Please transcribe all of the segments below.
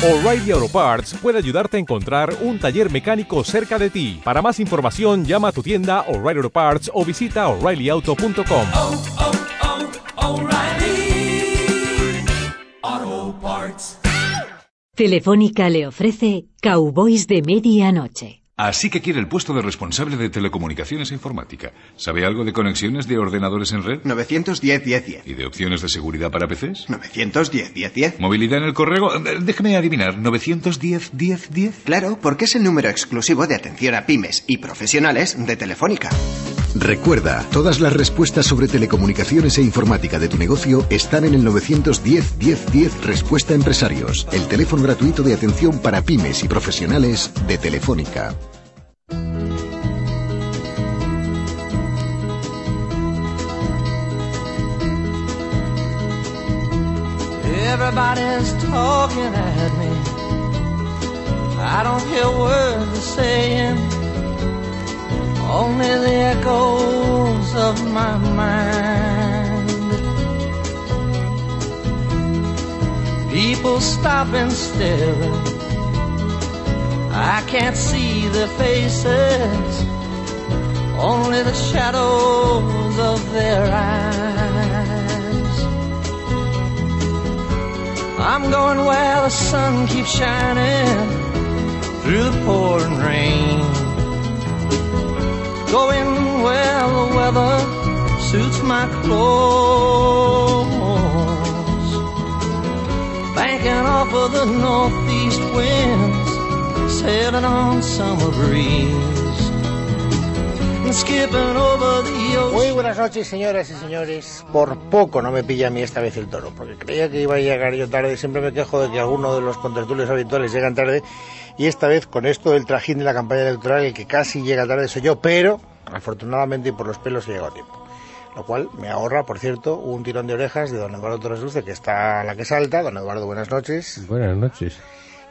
O'Reilly Auto Parts puede ayudarte a encontrar un taller mecánico cerca de ti. Para más información, llama a tu tienda O'Reilly Auto Parts o visita oreillyauto.com. oh, oh, Parts. Telefónica le ofrece Cowboys de Medianoche. Así que quiere el puesto de responsable de telecomunicaciones e informática. ¿Sabe algo de conexiones de ordenadores en red? 910 10 10. ¿Y de opciones de seguridad para PCs? 910 10 10. ¿Movilidad en el correo? Eh, Déjeme adivinar, ¿910 10 10? Claro, porque es el número exclusivo de atención a pymes y profesionales de Telefónica. Recuerda, todas las respuestas sobre telecomunicaciones e informática de tu negocio están en el 910 10 10 Respuesta a Empresarios, el teléfono gratuito de atención para pymes y profesionales de Telefónica. Everybody's talking at me. I don't hear words they're saying, only the echoes of my mind. People stop and stare. I can't see their faces, only the shadows of their eyes. I'm going where the sun keeps shining through the pouring rain. Going where the weather suits my clothes. Banking off of the northeast winds, sailing on summer breeze. And skipping over the ocean. Muy buenas noches, señoras y señores. Por poco no me pilla a mí esta vez el toro, porque creía que iba a llegar yo tarde. Siempre me quejo de que algunos de los contertulios habituales llegan tarde. Y esta vez, con esto del trajín de la campaña electoral, el que casi llega tarde soy yo, pero afortunadamente y por los pelos he llegado a tiempo. Lo cual me ahorra, por cierto, un tirón de orejas de don Eduardo Torres Luce, que está a la que salta. Don Eduardo, buenas noches. Buenas noches.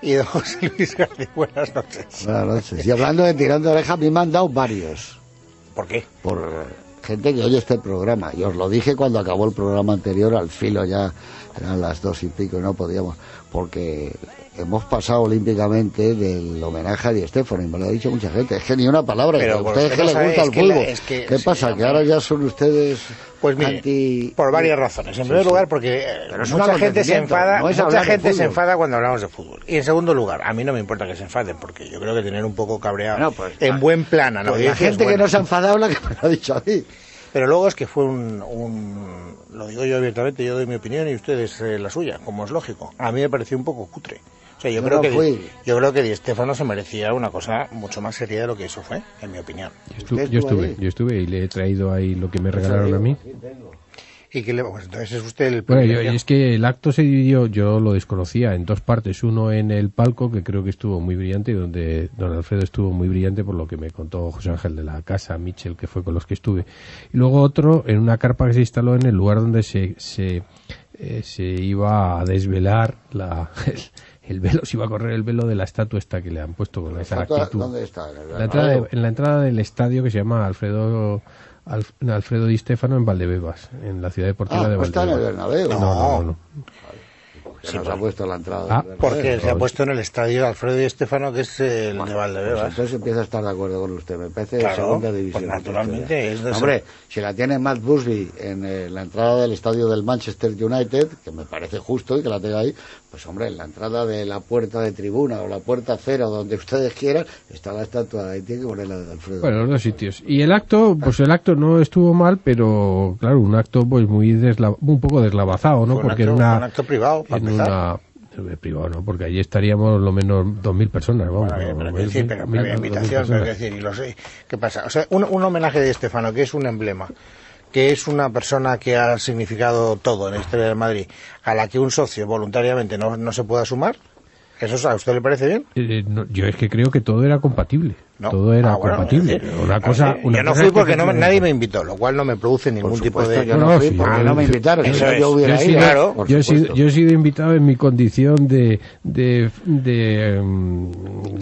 Y don José Luis García, buenas noches. Buenas noches. Y hablando de tirando de oreja, a mí me han dado varios. ¿Por qué? Por gente que oye este programa. Y os lo dije cuando acabó el programa anterior, al filo ya eran las dos y pico y no podíamos. Porque hemos pasado olímpicamente del homenaje a Di Stefano y me lo ha dicho mucha gente. Es que ni una palabra. Pero que a por ustedes usted que no les gusta el fútbol. es que- ¿Qué sí, pasa? Que ahora ya son ustedes Pues mire, anti... por varias razones. En Sí, primer sí. lugar, porque eh, mucha gente se enfada, no mucha gente se enfada cuando hablamos de fútbol. Y en segundo lugar, a mí no me importa que se enfaden, porque yo creo que tener un poco cabreado Bueno, pues, en buen plan a la Pues la gente que no se ha enfadado la que me lo ha dicho a mí. Pero luego es que fue un, un- lo digo yo abiertamente, yo doy mi opinión y ustedes eh, la suya, como es lógico. A mí me pareció un poco cutre. O sea, yo, Yo creo no que fui. yo creo que Di Stefano se merecía una cosa mucho más seria de lo que eso fue, en mi opinión. Yo, estu- ¿Usted yo estuve, ahí? yo estuve y le he traído ahí lo que me regalaron a mí. Y que le, pues entonces es usted el Bueno, yo- es que el acto se dividió, yo lo desconocía, en dos partes. Uno en el palco, que creo que estuvo muy brillante, y donde don Alfredo estuvo muy brillante, por lo que me contó José Ángel de la Casa, Michel, que fue con los que estuve. Y luego otro en una carpa que se instaló en el lugar donde se, se, eh, se iba a desvelar la, el, el velo, se iba a correr el velo de la estatua esta que le han puesto con esa ¿Estatua actitud. ¿Dónde está? ¿En el La entrada de- Bernabéu? en la entrada del estadio que se llama Alfredo Alf- Alfredo Di Stefano en Valdebebas, en la ciudad deportiva Ah, de no está en el Valdebebas. Bernabéu. No, no, no, no. Se nos ha puesto la entrada. Ah, Porque se ha puesto en el estadio de Alfredo y Estefano, que es el de Pues Valdebebas. entonces empiezo a estar de acuerdo con usted. Me parece de Claro, segunda pues división. naturalmente, es de Hombre, si la tiene Matt Busby en eh, la entrada del estadio del Manchester United, que me parece justo y que la tenga ahí, pues hombre, en la entrada de la puerta de tribuna o la puerta cero, donde ustedes quieran, está la estatua. Ahí tiene que poner la de Alfredo. Bueno, los dos sitios. Y el acto, pues el acto no estuvo mal, pero claro, un acto pues muy desla- un poco deslavazado, ¿no? Porque acto- era una un acto privado, para en empezar. una eh, privado, ¿no? Porque allí estaríamos lo menos dos mil personas, vamos. Bueno, pero, o quiero decir, pero mil- mil invitación, pero decir, y lo sé. ¿Qué pasa? O sea, un, un homenaje de Estefano, que es un emblema, que es una persona que ha significado todo en la historia del Madrid, a la que un socio voluntariamente no, no se pueda sumar, ¿eso a usted le parece bien? Eh, no, yo es que creo que todo era compatible. No. todo era Ah, bueno, compatible. una cosa, eh, una yo no cosa fui porque no, nadie me invitó, lo cual no me produce ningún tipo de... yo no, No, fui sí, porque no me invitaron. Eso yo hubiera Yo he sido- claro. yo, he sido, supuesto. yo he sido invitado en mi condición de, de, de, em,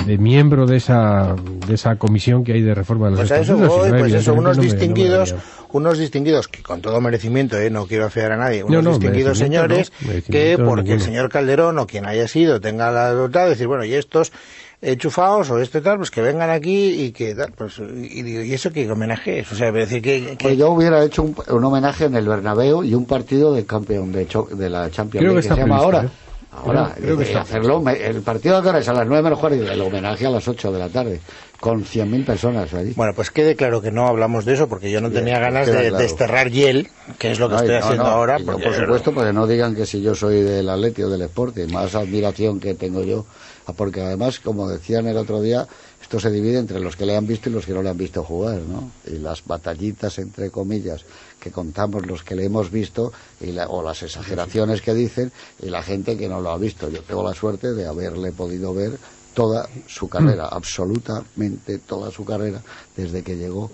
de miembro de esa, de esa comisión que hay de reforma de los Pues a eso voy, no, pues eso, unos no me- no me distinguidos, unos distinguidos, que con todo merecimiento, eh, no quiero afear a nadie, No, unos no, distinguidos señores no, que porque el señor Calderón o quien haya sido tenga la voluntad de decir, bueno, y estos enchufados o este tal, pues que vengan aquí y que tal, pues, y, digo, ¿y eso qué homenaje es? O sea, decir, que, que- Pues yo hubiera hecho un, un homenaje en el Bernabéu y un partido de campeón de, cho- de la Champions League que que, se llama ahora. ¿eh? Ahora, Creo- creo que y está. hacerlo, el partido de ahora es a las 9 menos cuarto y el homenaje a las 8 de la tarde, con 100.000 personas allí. Bueno, pues quede claro que no hablamos de eso porque yo no Bien, tenía ganas de claro. desterrar hiel, que es lo que No, y estoy no, haciendo no, ahora. y yo, por supuesto, porque no digan que si yo soy del Atleti o del Sporting, más admiración que tengo yo, porque además, como decían el otro día, esto se divide entre los que le han visto y los que no le han visto jugar, ¿no? Y las batallitas, entre comillas, que contamos los que le hemos visto, y la- o las exageraciones que dicen, y la gente que no lo ha visto. Yo tengo la suerte de haberle podido ver toda su carrera, absolutamente toda su carrera, desde que llegó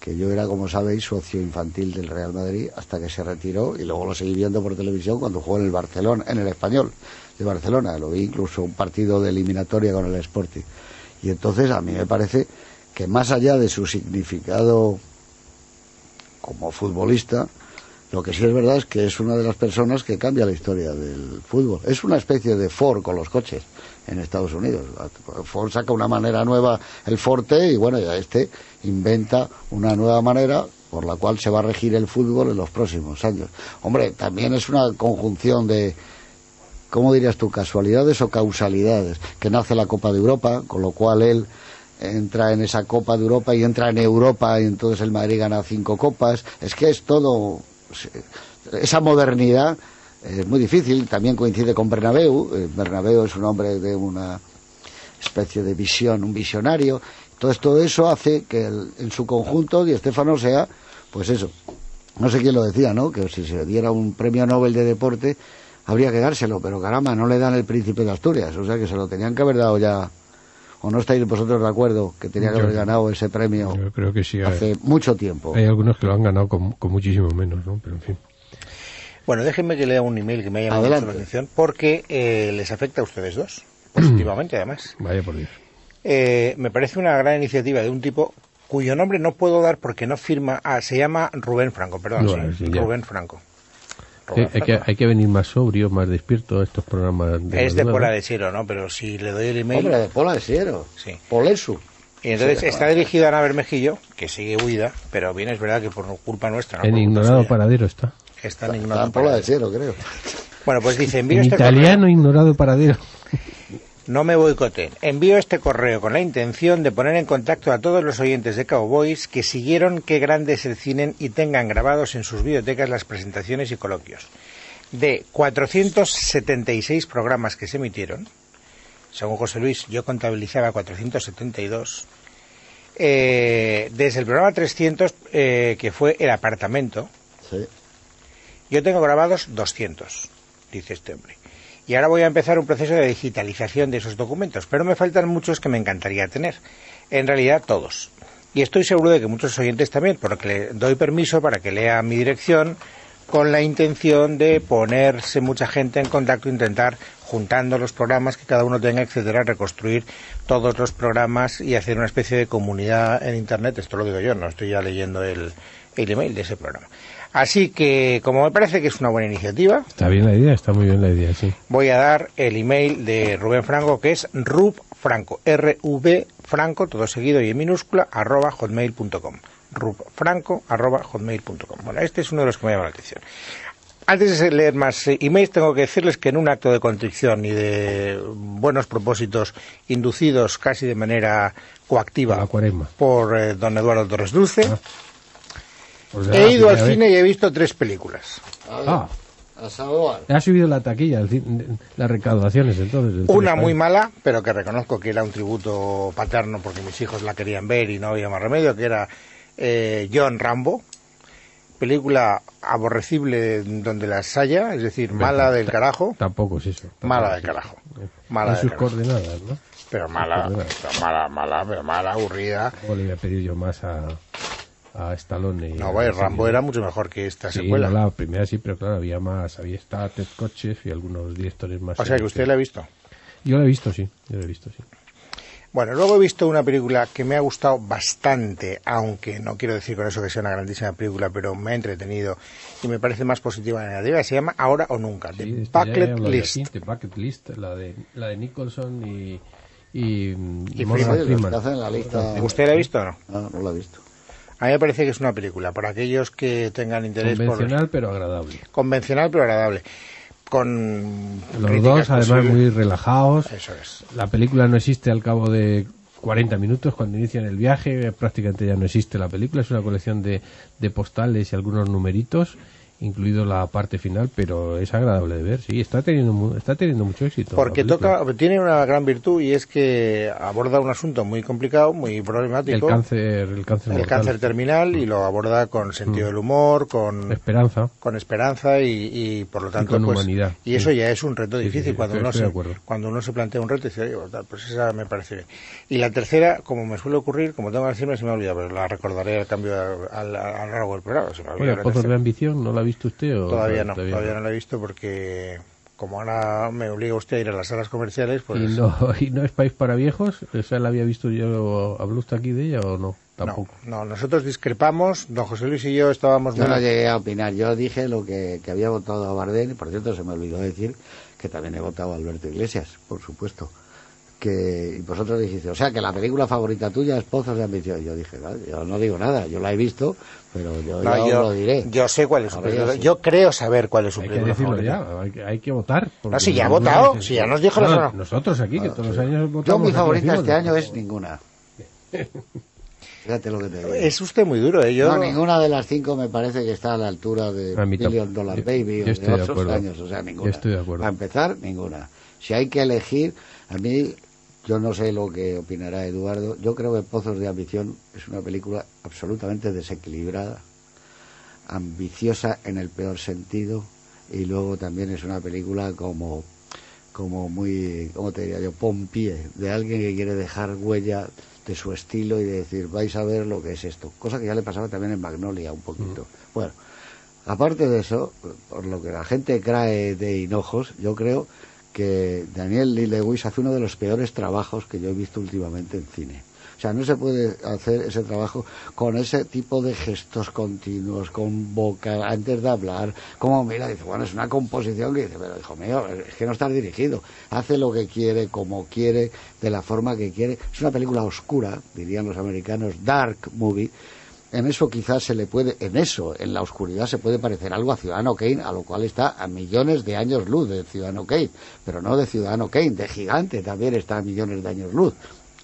que yo era, como sabéis, socio infantil del Real Madrid hasta que se retiró y luego lo seguí viendo por televisión cuando jugó en el Barcelona, en el Español de Barcelona. Lo vi incluso un partido de eliminatoria con el Sporting. Y entonces a mí me parece que más allá de su significado como futbolista, lo que sí es verdad es que es una de las personas que cambia la historia del fútbol. Es una especie de Ford con los coches en Estados Unidos. Ford saca una manera nueva, el Forte, y bueno, ya este inventa una nueva manera por la cual se va a regir el fútbol en los próximos años. Hombre, también es una conjunción de, ¿cómo dirías tú? Casualidades o causalidades. Que nace la Copa de Europa, con lo cual él entra en esa Copa de Europa y entra en Europa y entonces el Madrid gana cinco copas. Es que es todo, esa modernidad es muy difícil. También coincide con Bernabéu. Eh, Bernabéu es un hombre de una especie de visión, un visionario. Entonces todo eso hace que el- en su conjunto Di sea, pues eso, no sé quién lo decía, ¿no? Que si se diera un premio Nobel de deporte habría que dárselo, pero caramba, no le dan el príncipe de Asturias, o sea que se lo tenían que haber dado ya. ¿O no estáis vosotros de acuerdo que tenía que Yo- haber ganado ese premio Yo creo que sí. hay- hace mucho tiempo? Hay algunos que lo han ganado con, con muchísimo menos, ¿no? Pero en fin. Bueno, déjenme que lea un email que me ha llamado Adelante. mucho la atención porque eh, les afecta a ustedes dos, positivamente además. Vaya por Dios. Eh, me parece una gran iniciativa de un tipo cuyo nombre no puedo dar porque no firma. Ah, se llama Rubén Franco, perdón. No, sí. Rubén Franco. Hay, que, Franco. hay que venir más sobrio, más despierto a estos programas. De Es de. Pola de Chero, ¿no? Pero si le doy el email. Hombre, de Pola de Siero. Sí. Polesu. Y entonces Sí, está dirigido a Ana Bermejillo, que sigue huida, pero bien es verdad que por culpa nuestra. No En ignorado suya, paradero está. Está en Está ignorado en Pola de paradero. Creo. Bueno, pues dice, envío En este italiano, ignorado paradero. No me boicoteen. Envío este correo con la intención de poner en contacto a todos los oyentes de Cowboys que siguieron Qué grande es el cine y tengan grabados en sus bibliotecas las presentaciones y coloquios. De 476 programas que se emitieron, según José Luis, yo contabilizaba 472. eh, desde el programa 300, eh, que fue El apartamento, Sí. yo tengo grabados 200, dice este hombre. Y ahora voy a empezar un proceso de digitalización de esos documentos, pero me faltan muchos que me encantaría tener. En realidad, todos. Y estoy seguro de que muchos oyentes también, porque le doy permiso para que lea mi dirección con la intención de ponerse mucha gente en contacto, intentar, juntando los programas que cada uno tenga, etcétera, reconstruir todos los programas y hacer una especie de comunidad en Internet. Esto lo digo yo, no estoy ya leyendo el, el email de ese programa. Así que, como me parece que es una buena iniciativa, Está bien la idea, está muy bien la idea, sí. voy a dar el email de Rubén Franco, que es rubfranco, R-V Franco, todo seguido y en minúscula, arroba hotmail.com. rubfranco, arroba hotmail.com. Bueno, este es uno de los que me llama la atención. Antes de leer más eh, emails, tengo que decirles que en un acto de contrición y de buenos propósitos inducidos casi de manera coactiva por eh, don Eduardo Torres Dulce, O sea, he ido al cine y he visto tres películas. A ver, Ah. a. Ha subido la taquilla, el las recaudaciones, entonces. Una muy mala, pero que reconozco que era un tributo paterno porque mis hijos la querían ver y no había más remedio, que era eh, John Rambo, película aborrecible donde las haya, es decir, mala del carajo, Tampoco es eso. mala tampoco del carajo. Eh, Mala en sus carajo. coordenadas, ¿no? Pero mala, mala, mala, pero mala, aburrida. ¿Cómo le voy a pedir yo más a, a Stallone? y No, Silvio? Rambo era mucho mejor que esta Sí, secuela. no, la primera sí, pero claro, había más. Había estaba Ted Kotcheff y algunos directores más. O sea que usted la ha visto. Yo la he visto, sí. Yo la he visto, sí. Bueno, luego he visto una película que me ha gustado bastante, aunque no quiero decir con eso que sea una grandísima película, pero me ha entretenido y me parece más positiva que negativa. Se llama Ahora o Nunca, Sí, The Bucket List. aquí, The Bucket List, la de, la de Nicholson y. Y, Y los Freeman. hacen la lista... ¿Usted la ha visto o no? No, no la he visto. A mí me parece que es una película, para aquellos que tengan interés por Convencional, pero agradable. convencional pero agradable. Con Los dos, además, posibles. muy relajados. Eso es. La película no existe al cabo de 40 minutos cuando inician el viaje, prácticamente ya no existe la película, es una colección de, de postales y algunos numeritos, incluido la parte final, pero es agradable de ver, sí, está teniendo está teniendo mucho éxito. Porque toca, tiene una gran virtud y es que aborda un asunto muy complicado, muy el problemático, cáncer, el cáncer, el cáncer terminal, y lo aborda con sentido del humor, con, esperanza. con esperanza y, y, por lo tanto con pues, humanidad, y sí. eso ya es un reto sí, difícil sí, cuando uno se cuando uno se plantea un reto y dice "Oye, tal, pues esa me parece bien y la tercera como me suele ocurrir como tengo que decirme se me ha olvidado pero la recordaré al cambio al, al, al del programa se me Oye, la de ambición, ¿no la visto usted? O todavía no todavía no la he visto porque como ahora me obliga usted a ir a las salas comerciales pues ¿Y no, ¿Y no es país para viejos? ¿Esa la había visto yo? ¿Habló usted aquí de ella o no? Tampoco. no, no, nosotros discrepamos don José Luis y yo estábamos Yo muy- no llegué a opinar. Yo dije lo que, que había votado a Bardén, y por cierto se me olvidó decir que también he votado a Alberto Iglesias, por supuesto. Que, y vosotros dijiste, o sea, que la película favorita tuya es Pozos de Ambición. Yo dije, "Vale, yo no digo nada, yo la he visto, pero yo No, ya os yo, lo diré. yo sé cuál es su película. sí. Yo creo saber cuál es su Hay que película favorita. ya, hay que, hay que votar. No, si ya ha no- votado, no- si ya nos dijo la No, Nosotros aquí, que todos los años Yo votamos. mi aquí favorita este ¿no? año es ninguna. Fíjate lo que te digo. Es usted muy duro, ¿eh? Yo... No, ninguna de las cinco me parece que está a la altura de A. Billion Dollar Yo- Baby yo o de otros acuerdo. años, o sea, ninguna. Yo estoy de acuerdo. Para empezar, ninguna. Si hay que elegir, a mí, yo no sé lo que opinará Eduardo, yo creo que Pozos de Ambición es una película absolutamente desequilibrada, ambiciosa en el peor sentido, y luego también es una película como como muy, ¿cómo te diría yo? Pompie, de alguien que quiere dejar huella de su estilo y de decir, vais a ver lo que es esto. Cosa que ya le pasaba también en Magnolia un poquito. Bueno, aparte de eso, por lo que la gente cree de hinojos, yo creo que Daniel Lee Lewis hace uno de los peores trabajos que yo he visto últimamente en cine. O sea, no se puede hacer ese trabajo con ese tipo de gestos continuos, con boca, antes de hablar, como mira, dice, bueno, es una composición que dice, pero hijo mío, es que no estás dirigido, hace lo que quiere, como quiere, de la forma que quiere. Es una película oscura, dirían los americanos, dark movie, en eso quizás se le puede, en eso, en la oscuridad se puede parecer algo a Ciudadano Kane, a lo cual está a millones de años luz de Ciudadano Kane, pero no de Ciudadano Kane, de Gigante también está a millones de años luz,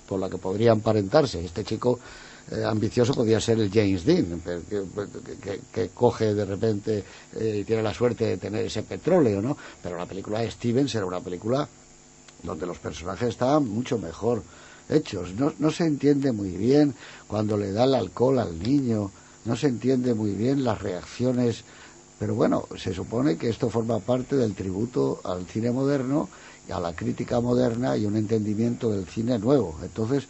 por la que podría emparentarse. Este chico eh, ambicioso podría ser el James Dean, que, coge de repente eh, y tiene la suerte de tener ese petróleo, ¿no? Pero la película de Stevens era una película donde los personajes estaban mucho mejor hechos. No, no se entiende muy bien cuando le da el alcohol al niño, no se entiende muy bien las reacciones, pero bueno, se supone que esto forma parte del tributo al cine moderno y a la crítica moderna y un entendimiento del cine nuevo. Entonces,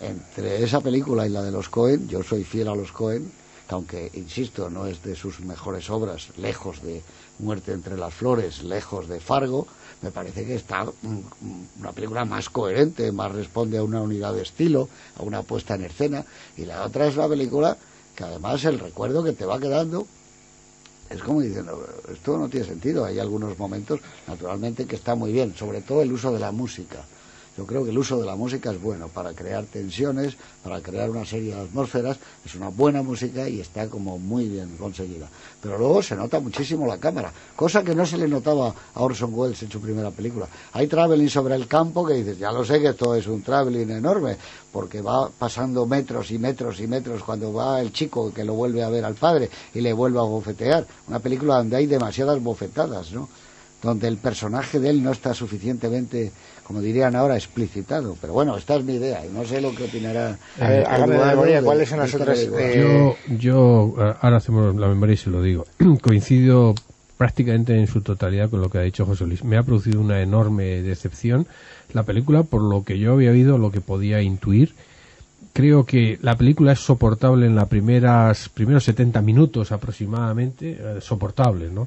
entre esa película y la de los Cohen, yo soy fiel a los Cohen, que aunque, insisto, no es de sus mejores obras, lejos de Muerte entre las Flores, lejos de Fargo, me parece que está mm, una película más coherente, más responde a una unidad de estilo, a una puesta en escena, y la otra es una película que además el recuerdo que te va quedando es como diciendo, esto no tiene sentido, hay algunos momentos, naturalmente, que está muy bien, sobre todo el uso de la música. Yo creo que el uso de la música es bueno para crear tensiones, para crear una serie de atmósferas, es una buena música y está como muy bien conseguida. Pero luego se nota muchísimo la cámara, cosa que no se le notaba a Orson Welles en su primera película. Hay traveling sobre el campo que dices, ya lo sé que esto es un traveling enorme, porque va pasando metros y metros y metros cuando va el chico que lo vuelve a ver al padre y le vuelve a bofetear. Una película donde hay demasiadas bofetadas, ¿no? donde el personaje de él no está suficientemente, como dirían ahora, explicitado. Pero bueno, esta es mi idea y no sé lo que opinará. A ver, hágame la Eduardo memoria, ¿cuáles son las otras, eh, Yo, yo, eh, ahora hacemos la memoria y se lo digo. Coincido prácticamente en su totalidad con lo que ha dicho José Luis. Me ha producido una enorme decepción la película por lo que yo había oído, lo que podía intuir. Creo que la película es soportable en los primeras primeros 70 minutos aproximadamente, eh, soportable, ¿no?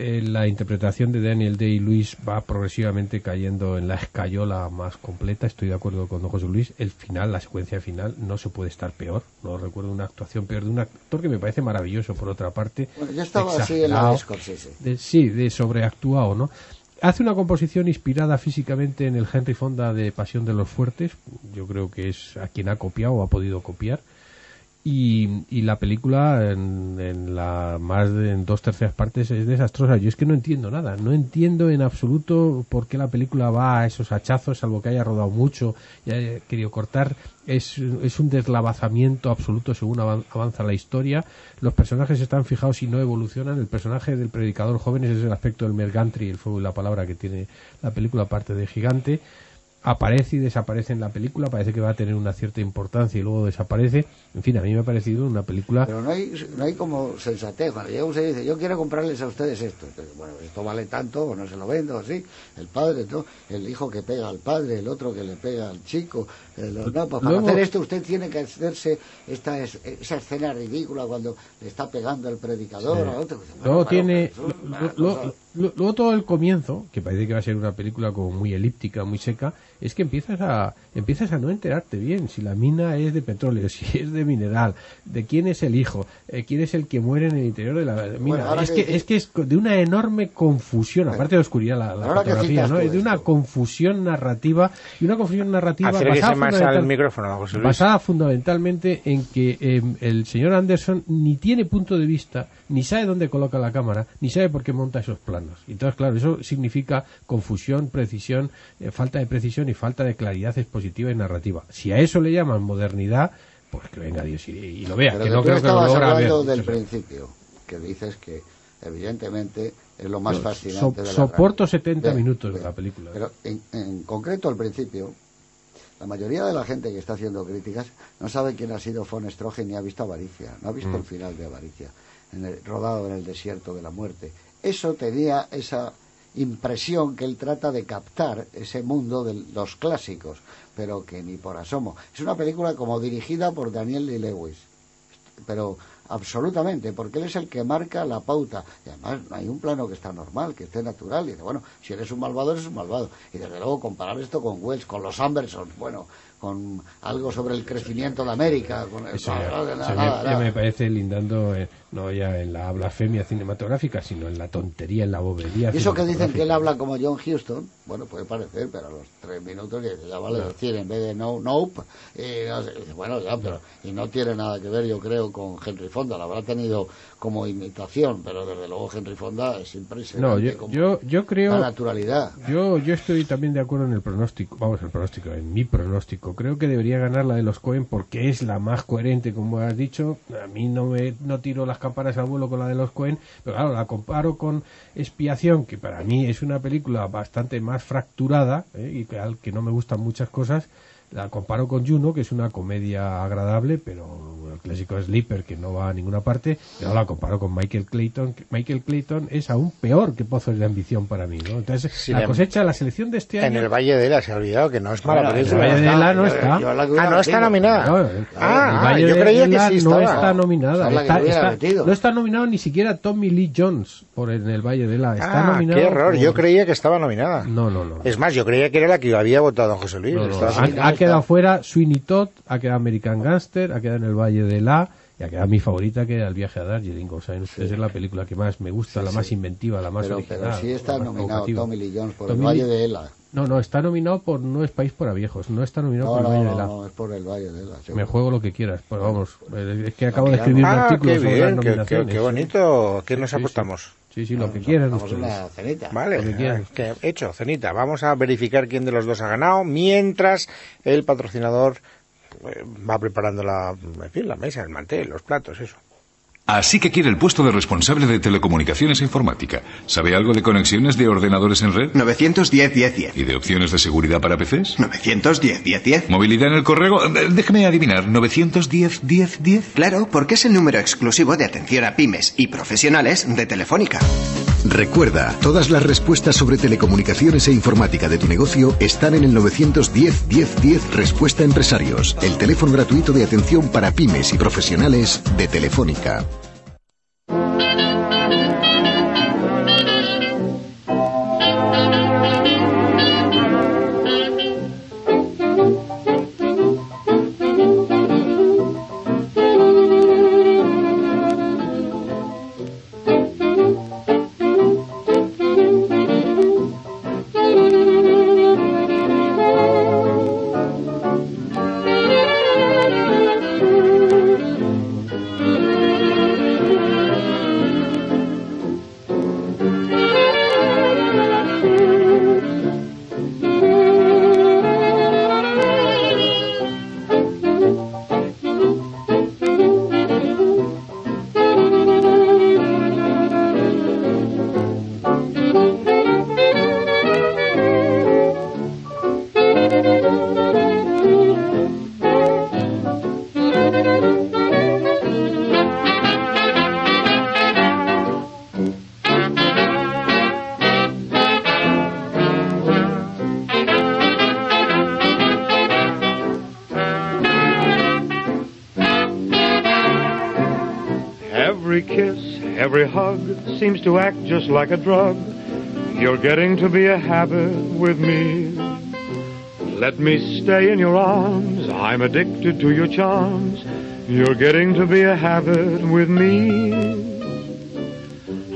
Eh, la interpretación de Daniel Day-Lewis va progresivamente cayendo en la escayola más completa. Estoy de acuerdo con don José Luis. El final, la secuencia final, no se puede estar peor. No recuerdo una actuación peor de un actor que me parece maravilloso, por otra parte. Bueno, yo estaba así en la Scorsese. de- sí, de sobreactuado, ¿no? Hace una composición inspirada físicamente en el Henry Fonda de Pasión de los Fuertes. Yo creo que es a quien ha copiado o ha podido copiar. Y, y la película en, en la más de en dos terceras partes es desastrosa. Yo es que no entiendo nada, no entiendo en absoluto por qué la película va a esos hachazos, salvo que haya rodado mucho y haya querido cortar. Es, es un deslavazamiento absoluto según avan- avanza la historia. Los personajes están fijados y no evolucionan. El personaje del predicador joven ese es el aspecto del mergantri, el fuego y la palabra que tiene la película, aparte de gigante aparece y desaparece en la película, parece que va a tener una cierta importancia y luego desaparece. En fin, a mí me ha parecido una película... Pero no hay, no hay como sensatez. Cuando llega usted y dice, yo quiero comprarles a ustedes esto. Entonces, bueno, esto vale tanto, o no se lo vendo, o sí. El padre, ¿no? el hijo que pega al padre, el otro que le pega al chico. no, pues para Luego- hacer esto usted tiene que hacerse esta es- esa escena ridícula cuando le está pegando el predicador Sí. otro. Bueno, claro, tiene lo- lo- luego todo el comienzo, que parece que va a ser una película como muy elíptica, muy seca, es que empiezas a empiezas a no enterarte bien si la mina es de petróleo, si es de mineral, de quién es el hijo, eh, quién es el que muere en el interior de la mina. es que es que es de una enorme confusión, aparte de oscuridad la, fotografía, ¿no? Es de una confusión narrativa y una confusión narrativa basada más al fundamental- micrófono, José Luis. basada fundamentalmente en que eh, el señor Anderson ni tiene punto de vista, ni sabe dónde coloca la cámara, ni sabe por qué monta esos planos. Entonces, claro, eso significa confusión, precisión, eh, falta de precisión y falta de claridad expositiva y narrativa. Si a eso le llaman modernidad, pues que venga Dios y, y lo vea, Pero que que no creo que lo logra ver. hablando del principio, que dices que evidentemente es lo más No, fascinante so- de la soporto trama. 70 Bien, minutos de la película. Pero en, en concreto al principio, la mayoría de la gente que está haciendo críticas no sabe quién ha sido von Stroheim ni ha visto Avaricia, no ha visto Mm. el final de Avaricia, en el- rodado en el desierto de la muerte. Eso tenía esa impresión que él trata de captar ese mundo de los clásicos, pero que ni por asomo. Es una película como dirigida por Daniel Lee Lewis, pero absolutamente, porque él es el que marca la pauta. Y además no hay un plano que está normal, que esté natural. Y dice, bueno, si eres un malvado, eres un malvado. Y desde luego comparar esto con Wells, con los Ambersons, bueno, con algo sobre el crecimiento de América, con el... Eso nada, nada, nada. me parece lindando eh, no ya en la blasfemia cinematográfica, sino en la tontería, en la bobería. Y eso que dicen que él habla como John Huston, bueno, puede parecer, pero a los tres minutos dice, ya vale decir, en vez de no, nope, y no sé, bueno, ya, pero, y no tiene nada que ver, yo creo, con Henry Fonda, la habrá tenido como imitación, pero desde luego Henry Fonda es impresionante. No, yo, como yo, yo creo. La naturalidad. Yo, yo estoy también de acuerdo en el pronóstico, vamos, el pronóstico, en mi pronóstico. Creo que debería ganar la de los Cohen porque es la más coherente, como has dicho. A mí no me no tiro las campanas al vuelo con la de los Cohen, pero claro, la comparo con Expiación, que para mí es una película bastante más fracturada ¿eh? y al que no me gustan muchas cosas. La comparo con Juno, que es una comedia agradable, pero el clásico Sleeper, que no va a ninguna parte. Y ahora la comparo con Michael Clayton. que Michael Clayton es aún peor que Pozos de Ambición para mí, ¿no? Entonces, la cosecha, la selección de este En año... el Valle de la se ha olvidado que no es mala Bueno, película. el Valle de la no está. Yo Ah, no está nominada. No, el- ah, el Valle yo de creía que Ela sí no está nominada. Está- está- no está nominado ni siquiera Tommy Lee Jones por en el Valle de la. Está Ah, nominado qué error. por- Yo creía que estaba nominada. No, no, no. Es más, yo creía que era la que había votado don José Luis. No, no. Quedado fuera Sweeney Todd, ha quedado American Gangster, ha quedado en el Valle de la y ha quedado mi favorita que era El viaje a Darjeeling. Como saben ustedes, es la película que más me gusta, la más inventiva, la más Pero, original. pero sí está nominado. Tommy Lee Jones por Tommy el Valle de Ela. No, no, está nominado por No es País para Viejos, no está nominado No, por no, el Valle no, de la. no, es por el Valle de Ela. Me juego lo que quieras, pero vamos, eh, es que acabo de escribir un Ah, artículo qué sobre las bien, qué, qué- nominaciones. qué bonito. ¿Qué nos Sí, sí, sí. apostamos? Sí, sí, lo que tomamos ustedes. una cenita. Vale, Lo que hecho, cenita. Vamos a verificar quién de los dos ha ganado mientras el patrocinador eh, va preparando la, en fin, la mesa, el mantel, los platos, eso. Así que quiere el puesto de responsable de telecomunicaciones e informática. ¿Sabe algo de conexiones de ordenadores en red? 910 10 10. ¿Y de opciones de seguridad para PCs? 910 10 10. ¿Movilidad en el correo? Eh, Déjeme adivinar, ¿910 10 10? Claro, porque es el número exclusivo de atención a pymes y profesionales de Telefónica. Recuerda, todas las respuestas sobre telecomunicaciones e informática de tu negocio están en el 910 10 10 Respuesta Empresarios, el teléfono gratuito de atención para pymes y profesionales de Telefónica. Seems to act just like a drug. You're getting to be a habit with me. Let me stay in your arms. I'm addicted to your charms. You're getting to be a habit with me.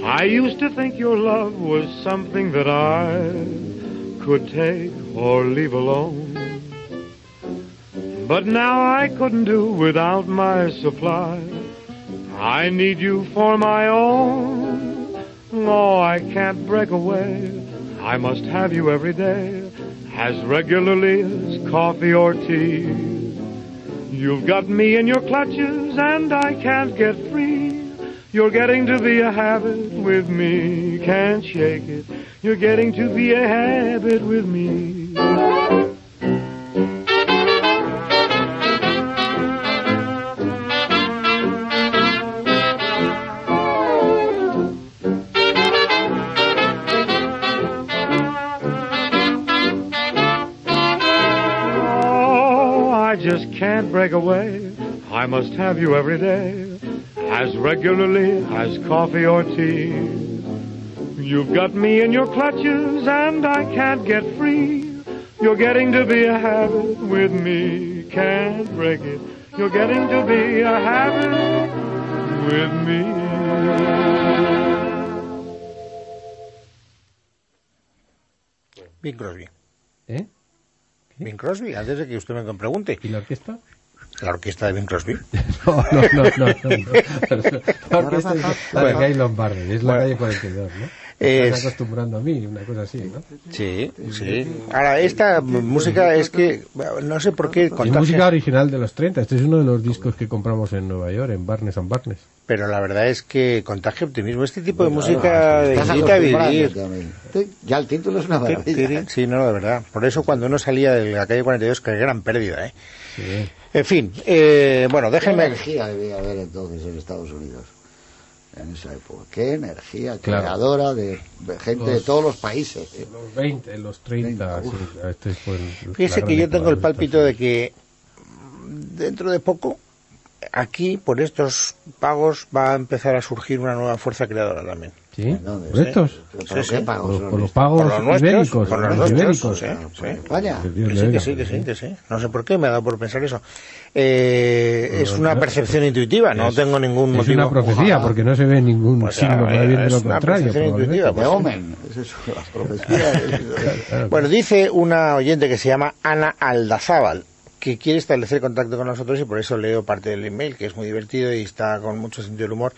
I used to think your love was something that I could take or leave alone. But now I couldn't do without my supply. I need you for my own. Oh, I can't break away. I must have you every day, as regularly as coffee or tea. You've got me in your clutches and I can't get free. You're getting to be a habit with me, can't shake it. You're getting to be a habit with me. Can't break away. I must have you every day, as regularly as coffee or tea. You've got me in your clutches and I can't get free. You're getting to be a habit with me, can't break it. You're getting to be a habit with me. Bing Crosby. ¿Eh? Bing Crosby, antes de que usted me pregunte. ¿Y la orquesta? La orquesta de Bing Crosby. No, no, no, no. no. La orquesta es la Guy Lombardi, es la Bueno. calle 42, ¿no? Es- Estás acostumbrando a mí, una cosa así, ¿no? Sí, sí. Ahora, esta música es que, no sé por qué Es contagia, música original de los 30. Este es uno de los discos que compramos en Nueva York, en Barnes and Barnes. pero la verdad es que contagia optimismo. Este tipo de música estás invita a vivir. también. Sí, Ya el título es una maravilla. Sí, no, de verdad. Por eso cuando uno salía de la calle 42, que gran pérdida, ¿eh? En fin, eh, bueno, ¿Qué déjenme... energía debía haber entonces en Estados Unidos? En esa época. Qué energía Claro. creadora de, gente de todos los países. ¿eh? Los 20, los 30. sí, este fue el- Fíjese que yo tengo el pálpito de que mm, dentro de poco, aquí, por estos pagos, va a empezar a surgir una nueva fuerza creadora también. ¿Sí? ¿Dónde? ¿Por estos? ¿Pero Sí, qué sí. pagos Por, por los pagos Por los ibéricos. por los ibéricos. Ah, sí. Que sí, que sí, que. No sé por qué me ha dado por pensar eso. Eh, es una percepción intuitiva, no Es- tengo ningún Es motivo. una profecía, Ojalá. porque no se ve ningún Pues, signo de lo es una contrario. percepción probablemente. intuitiva, De pues. Omen. Es eso, las profecías. Bueno, dice una oyente que se llama Ana Aldazábal que quiere establecer contacto con nosotros y por eso leo parte del email, que es muy divertido y está con mucho sentido del humor.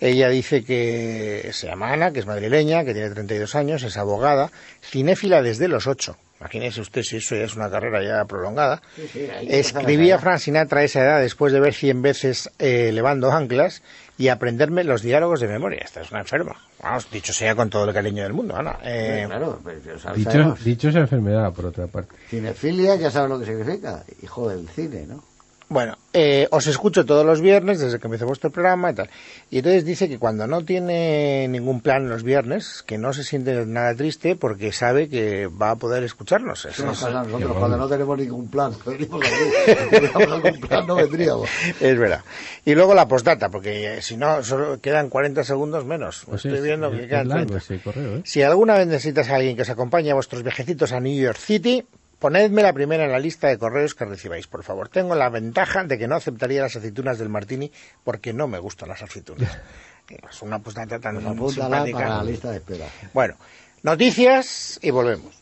Ella dice que se llama Ana, que es madrileña, que tiene 32 años, es abogada, cinéfila desde los 8. Imagínese usted si eso ya es una carrera ya prolongada. Sí, sí, ahí Escribía Frank Sinatra a esa edad después de ver 100 veces eh, Levando Anclas y aprenderme los diálogos de memoria. Esta es una enferma. Vamos, dicho sea con todo el cariño del mundo, Ana. Eh, Claro, pues, o sea, Dicho, dicho esa enfermedad, por otra parte. Cinefilia ya sabes lo que significa, hijo del cine, ¿no? Bueno, eh, os escucho todos los viernes desde que empezó vuestro programa y tal. Y entonces dice que cuando no tiene ningún plan los viernes, que no se siente nada triste porque sabe que va a poder escucharnos. Eso es- a nosotros cuando no tenemos ningún plan. Venimos algún plan no vendríamos. Es verdad. Y luego la postdata, porque eh, si no, solo quedan 40 segundos menos. Pues Estoy es- viendo que quedan largo 30. ese correo, ¿eh? Si alguna vez necesitas a alguien que os acompañe a vuestros viajecitos a New York City, ponedme la primera en la lista de correos que recibáis, por favor. Tengo la ventaja de que no aceptaría las aceitunas del Martini porque no me gustan las aceitunas. Es una postdata tan Pues simpática. para la lista de espera. Bueno, noticias y volvemos.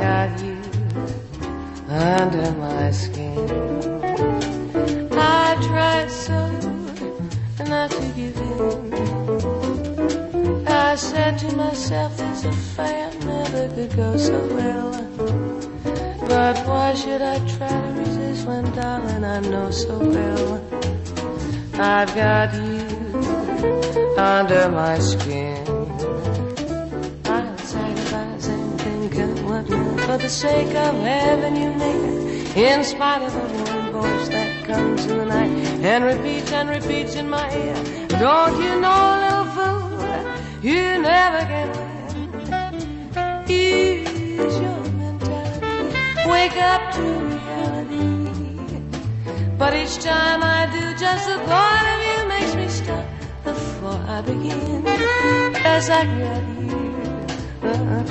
Got you under my skin. I tried so not to give in. I said to myself, this affair never could go so well. But why should I try to resist when, darling, I know so well I've got you under my skin. The sake of having you near. In spite of the warning voice that comes in the night and repeats and repeats in my ear. Don't you know, little fool, you never can win. Use your mentality, wake up to reality. But each time I do, just the thought of you makes me stop before I begin. As I got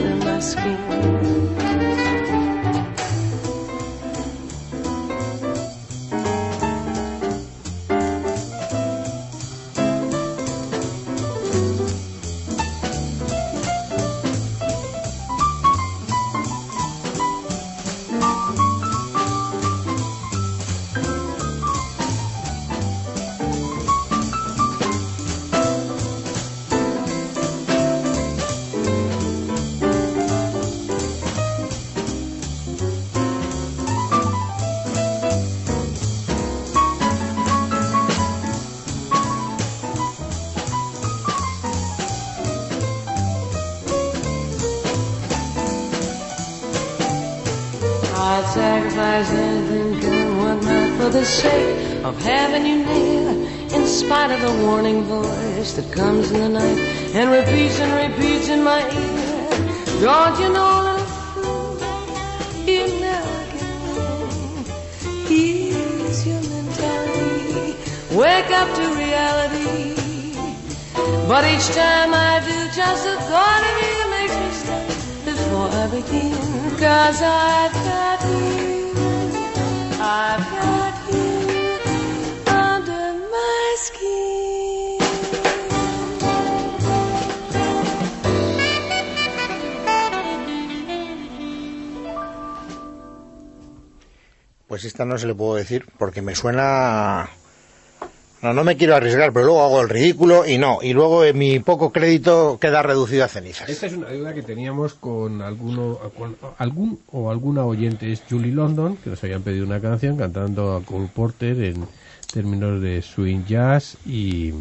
in my. Of having you near. In spite of the warning voice that comes in the night and repeats and repeats in my ear. Don't you know, little fool, you never can. Ease your mentality, wake up to reality. But each time I do, just the thought of you makes me stop before I begin. Cause I've got you, I've got esta no se le puedo decir porque me suena No, no me quiero arriesgar, pero luego hago el ridículo y no. Y luego eh, mi poco crédito queda reducido a cenizas. Esta es una deuda que teníamos con alguno, algún o alguna oyente, es Julie London, que nos habían pedido una canción cantando a Cole Porter en términos de swing jazz y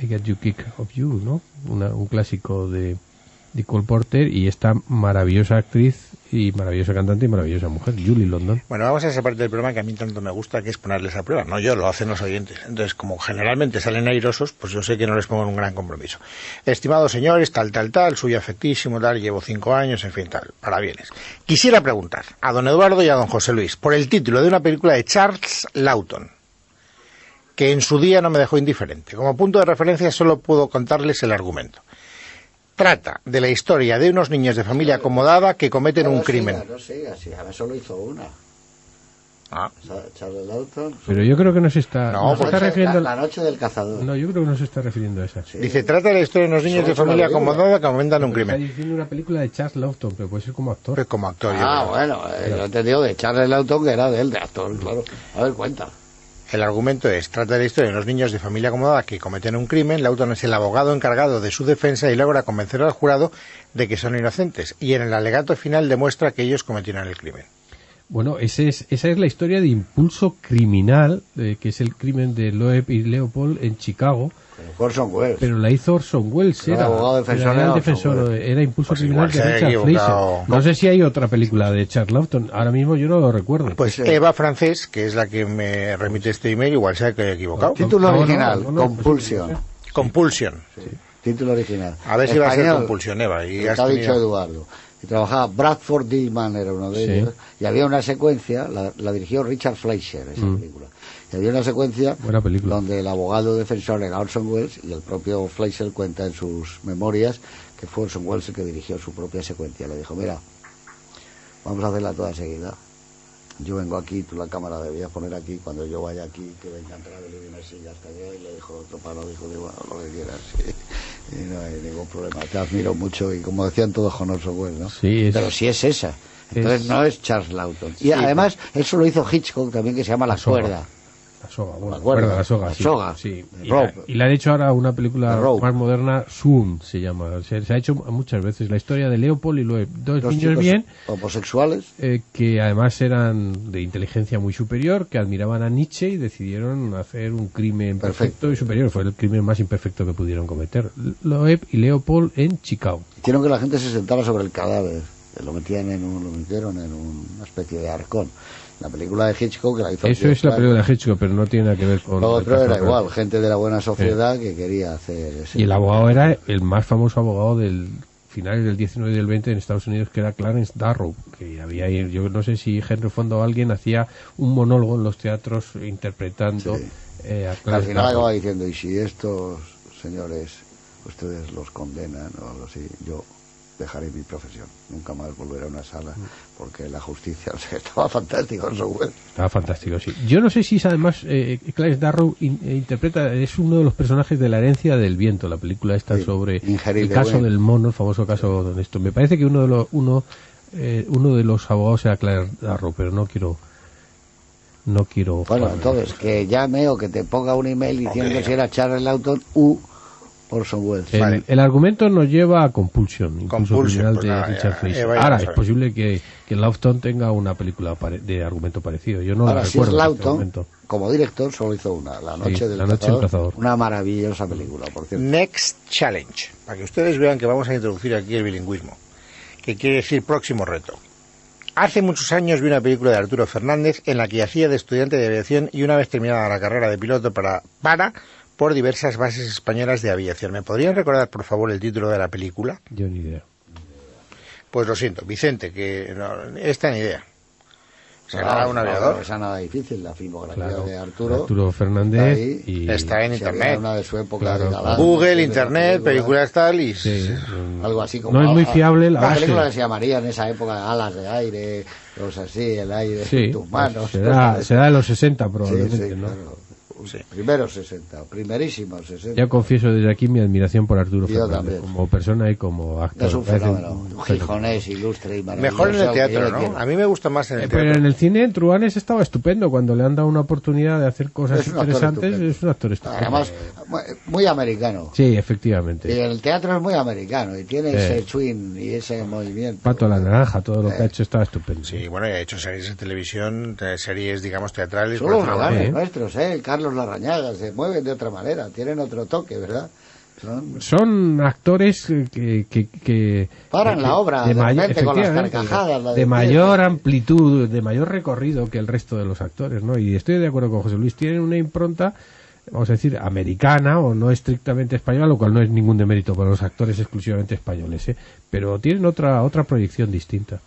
I Get You Kick of You, ¿no? Una- un clásico de, de Cole Porter y esta maravillosa actriz y maravillosa cantante y maravillosa mujer, Julie London. Bueno, vamos a esa parte del programa que a mí tanto me gusta, que es ponerles a prueba. No yo, lo hacen los oyentes. Entonces, como generalmente salen airosos, pues yo sé que no les pongo un gran compromiso. Estimados señores, tal, tal, tal, suyo afectísimo, tal, llevo cinco años, en fin, tal, para bienes. Quisiera preguntar a don Eduardo y a don José Luis por el título de una película de Charles Lawton, que en su día no me dejó indiferente. Como punto de referencia solo puedo contarles el argumento. Trata de la historia de unos niños de familia acomodada que cometen un crimen. siga, No siga, sí, ahora solo hizo una. Ah. Charles. Pero yo creo que no se está, No, no se pues está la, refiriendo... la noche del cazador. No, yo creo que no se está refiriendo a esa. Dice, trata de la historia de unos niños Solo de es una familia película. acomodada que comentan un Está crimen. diciendo una película de Charles Lawton, pero puede ser como actor. Pues como actor, yo Ah, creo. bueno, eh, yo te digo de Charles Lawton que era de él, de actor, claro. A ver, cuenta. El argumento es, trata de la historia de unos niños de familia acomodada que cometen un crimen, Lawton es el abogado encargado de su defensa y logra convencer al jurado de que son inocentes, y en el alegato final demuestra que ellos cometieron el crimen. Bueno, ese es, esa es la historia de impulso criminal, eh, que es el crimen de Loeb y Leopold en Chicago, Orson Welles. pero la hizo Orson Welles, Era era, abogado defensor era Orson defensor, era impulso Pues criminal de Richard. Fleischer. No sé si hay otra película de Charles Lawton, ahora mismo yo no lo recuerdo. Pues Sí. Eva Francés, que es la que me remite este email, igual se ha equivocado. Título No, original, no, no, Compulsion. pues Compulsion. Título original. A ver si va a ser Español, compulsión, Eva. Y has ha dicho tenido- Eduardo. Y trabajaba Bradford Dillman, era uno de Sí. ellos. Y había una secuencia, la, la dirigió Richard Fleischer, esa Mm. película. Y había una secuencia Buena película. donde el abogado defensor era Orson Welles y el propio Fleischer cuenta en sus memorias que fue Orson Welles el que dirigió su propia secuencia. Le dijo, mira, vamos a hacerla toda seguida. Yo vengo aquí, tú la cámara debías poner aquí, cuando yo vaya aquí, que venga a entrar y una silla hasta allá, y le dijo otro palo, dijo, bueno, lo que quieras. Y no hay ningún problema, te admiro mucho, y como decían todos con Orson Welles, ¿no? Sí, es- Pero sí es esa. Entonces Es- no es Charles Lawton. Y Sí, además, eso lo hizo Hitchcock también, que se llama La, La. Cuerda. La soga, bueno, La cuerda, la soga, la sí. soga. sí. Y, la, y han hecho ahora una película más moderna, Zoom se llama. Se, se ha hecho muchas veces la historia de Leopold y Loeb, dos, Dos niños bien, homosexuales. eh, que además eran de inteligencia muy superior, que admiraban a Nietzsche y decidieron hacer un crimen perfecto, Perfecto. y superior. Fue el crimen más imperfecto que pudieron cometer. Loeb y Leopold en Chicago. Hicieron que la gente se sentara sobre el cadáver. Lo metían en un, lo metieron en una especie de arcón. La película de Hitchcock que la hizo Eso es la película de Hitchcock, pero no tiene nada que ver con... Lo otro era real. igual, gente de la buena sociedad que quería hacer ese Y el abogado era el más famoso abogado del finales del 19 y del 20 en Estados Unidos, que era Clarence Darrow, que había yo no sé si Henry Fondo o alguien hacía un monólogo en los teatros interpretando Sí. eh, a Al Clarence final Darrow. acaba diciendo, y si estos señores, ustedes los condenan o algo así, yo dejaré mi profesión. Nunca más volveré a una sala porque la justicia, o sea, estaba fantástico Orson Welles. Estaba fantástico, sí. Yo no sé si es además eh, Clarence Darrow in- eh, interpreta, es uno de los personajes de La herencia del viento, la película esta Sí, sobre el caso Wayne. del mono, el famoso caso de esto. Me parece que uno de los uno eh, uno de los abogados era Clarence Darrow, pero no quiero no quiero Bueno, entonces, que llame o que te ponga un email diciendo si era Charles Lawton u Orson Welles. El, Vale. el argumento nos lleva a Compulsion, criminal pues de Richard Fleischer. eh, Ahora, es posible que, que Lawton tenga una película de argumento parecido. Yo no Ahora, la si es recuerdo. en este como director, solo hizo una, La Noche, Sí, del, La Noche del cazador, Cazador. Una maravillosa película, por cierto. Next Challenge, para que ustedes vean que vamos a introducir aquí el bilingüismo, que quiere decir próximo reto. Hace muchos años vi una película de Arturo Fernández en la que hacía de estudiante de aviación y una vez terminada la carrera de piloto para, para por diversas bases españolas de aviación. ¿Me podrían recordar, por favor, el título de la película? Yo ni idea. Pues lo siento, Vicente, que no, esta ni idea. ¿Será Ah, un no, aviador? No, esa nada difícil, la filmografía Claro. de Arturo. Arturo Fernández está ahí. y Está en internet. Una de su época Claro, de Google, de la internet, película. películas tal y... Sí, Algo así como. No es muy fiable la base. película que se llamaría en esa época Alas de aire, cosas así, el aire Sí, en tus manos. será, cosas de- será de los 60 Sí, probablemente, sí, ¿no? claro. Primeros 60, primerísimos 60. Ya confieso desde aquí mi admiración por Arturo Yo Fernández también. como persona y como actor. Es un fenómeno, un gijonés ilustre y maravilloso. Mejor en el teatro, yo ¿no? A mí me gusta más en el Eh, Pero teatro. en el cine en Truanes estaba estupendo cuando le han dado una oportunidad de hacer cosas interesantes. estupendo. Es un actor estupendo. Además, muy- americano. Sí, Y efectivamente. el teatro es muy americano y tiene Sí. ese swing y ese movimiento. Pato a la naranja, todo lo que Eh. ha hecho estaba estupendo. Sí, bueno, y ha hecho series de televisión, eh, series, digamos, teatrales. Los por ejemplo, regalos ¿eh? nuestros, Carlos Larrañaga, se mueven de otra manera, tienen otro toque, ¿verdad? Son- Son actores que... que, que- Paran que- la obra, de may- repente, con las efectivamente, carcajadas, la de de mayor amplitud, de mayor recorrido que el resto de los actores, ¿no? Y estoy de acuerdo con José Luis, tienen una impronta vamos a decir, americana o no estrictamente española, lo cual no es ningún demérito para los actores exclusivamente españoles, ¿eh? pero tienen otra otra proyección distinta.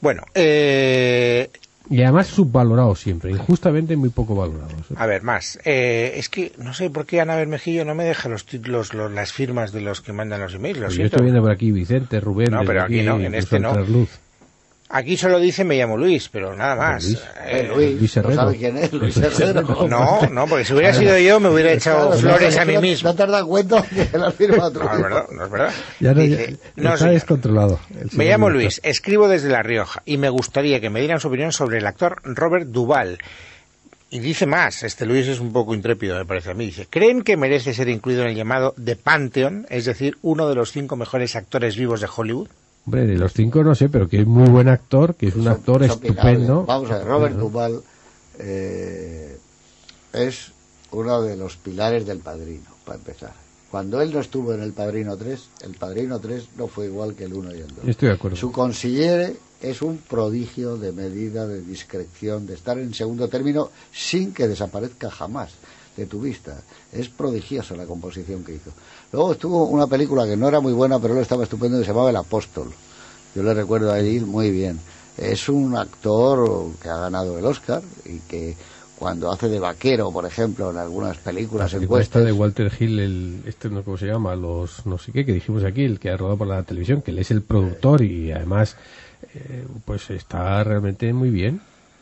Bueno, eh, Y además subvalorados siempre, injustamente muy poco valorados. ¿eh? a ver, más. Eh, es que no sé por qué Ana Bermejillo no me deja los títulos, los- las firmas de los que mandan los emails. Lo Pues yo estoy viendo por aquí Vicente, Rubén, No, pero aquí no, en este no. Alterluz. Aquí solo dice me llamo Luis, pero nada más. Luis. Eh, Eh, Luis, Luis ¿no Herrero. sabe quién es? Luis Herrero. Herrero. No, no, porque si hubiera sido yo me hubiera echado Claro, flores no, a mí no- mismo. No te has dado cuenta que la firma otro No, es verdad, no es verdad. Ya no, Dice, ya- no, está señor. descontrolado. Me llamo. Luis, escribo desde La Rioja y me gustaría que me dieran su opinión sobre el actor Robert Duvall. Y dice más, este Luis es un poco intrépido, me parece a mí. Dice, ¿creen que merece ser incluido en el llamado The Pantheon, es decir, uno de los cinco mejores actores vivos de Hollywood? Hombre, de los cinco no sé, pero que es muy buen actor, que es un Son- actor son estupendo. Vamos a ver, Robert Duvall eh, es uno de los pilares del Padrino, para empezar. Cuando él no estuvo en el Padrino 3, el Padrino 3 no fue igual que el 1 y el 2. Estoy de acuerdo. Su consigliere es un prodigio de medida, de discreción, de estar en segundo término sin que desaparezca jamás de tu vista. Es prodigiosa la composición que hizo. Luego estuvo una película que no era muy buena, pero él estaba estupendo, que se llamaba El Apóstol. Yo le recuerdo a él muy bien. Es un actor que ha ganado el Oscar y que cuando hace de vaquero, por ejemplo, en algunas películas La en película esta westerns, de Walter Hill, el, este no cómo se llama, los no sé qué, que dijimos aquí, el que ha rodado por la televisión, que él es el productor y además eh, pues está realmente muy bien.